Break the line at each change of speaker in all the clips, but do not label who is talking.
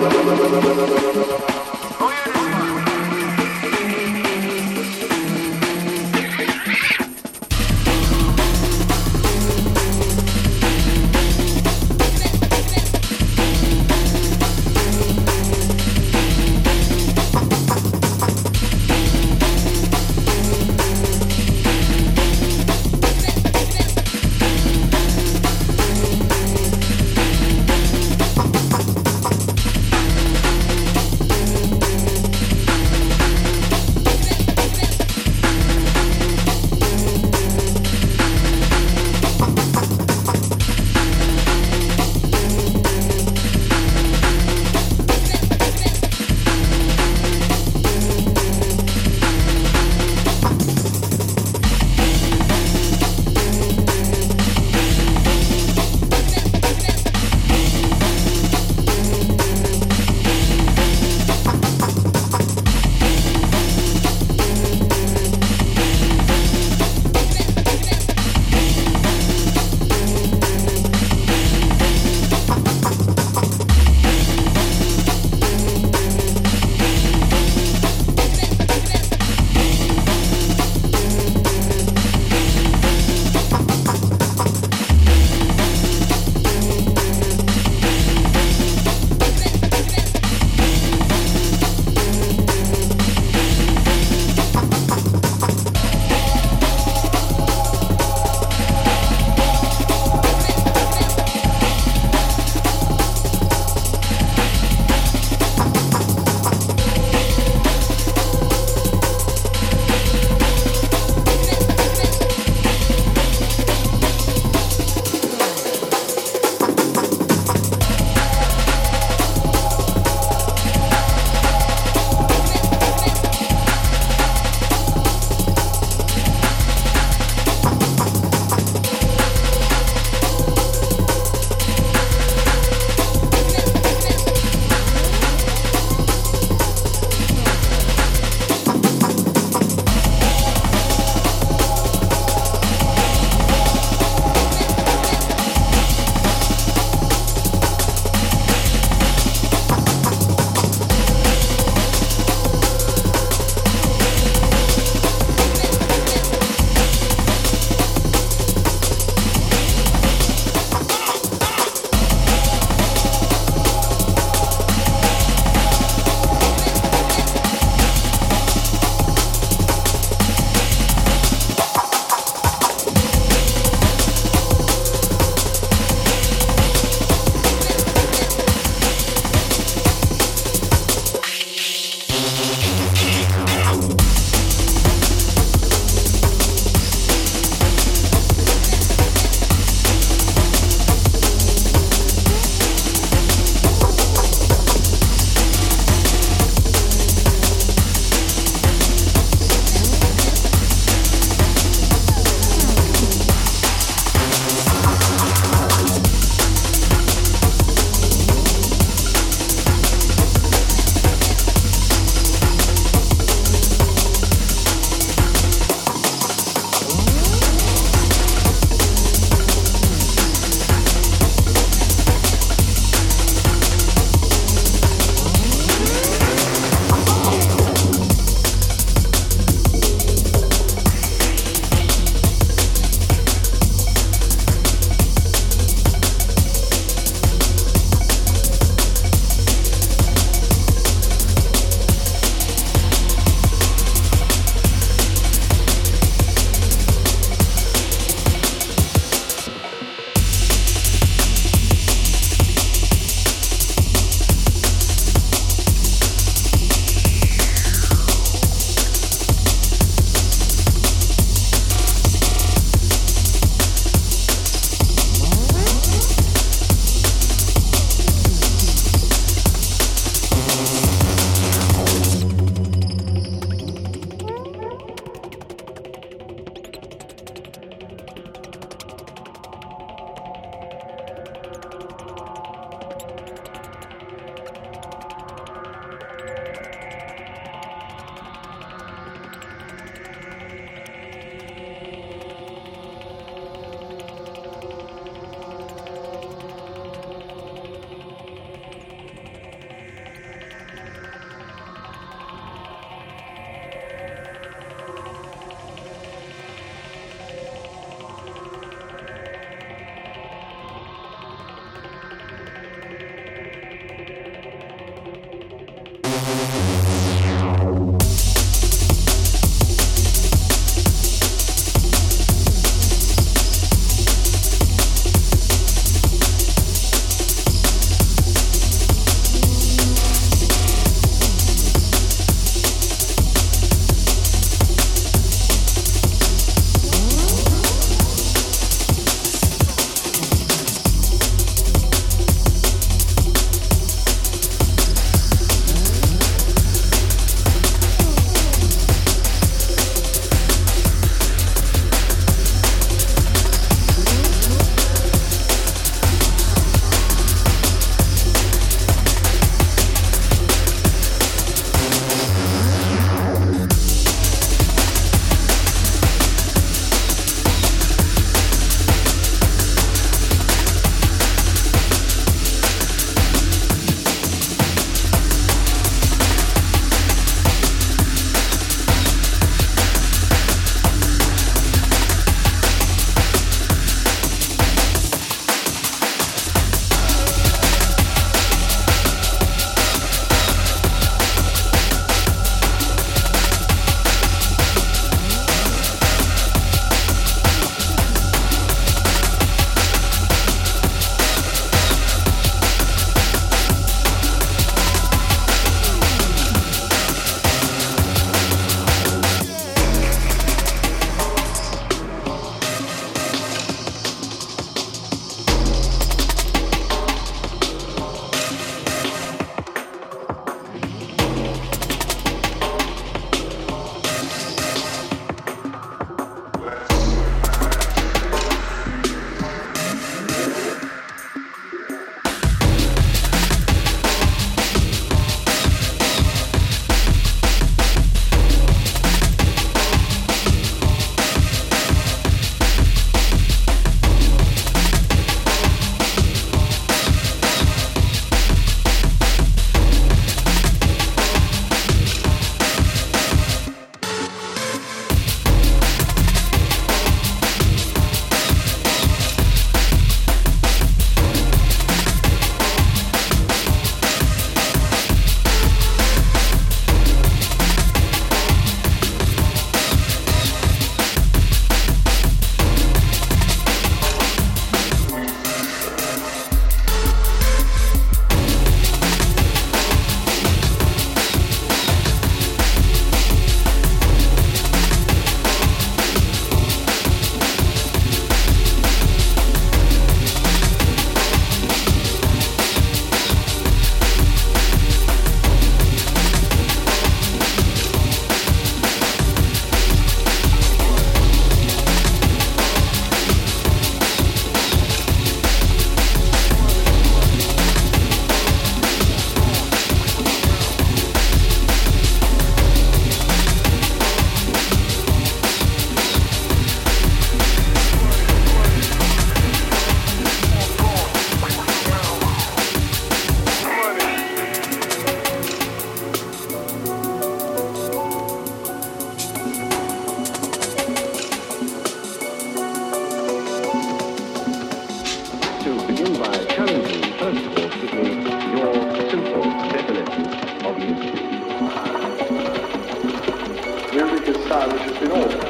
thank which has been ordered.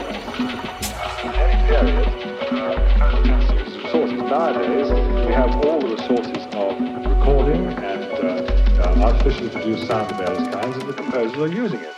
Period, nowadays, we have all the resources of recording and uh, uh artificially produced sound of various kinds, and the composers are using it.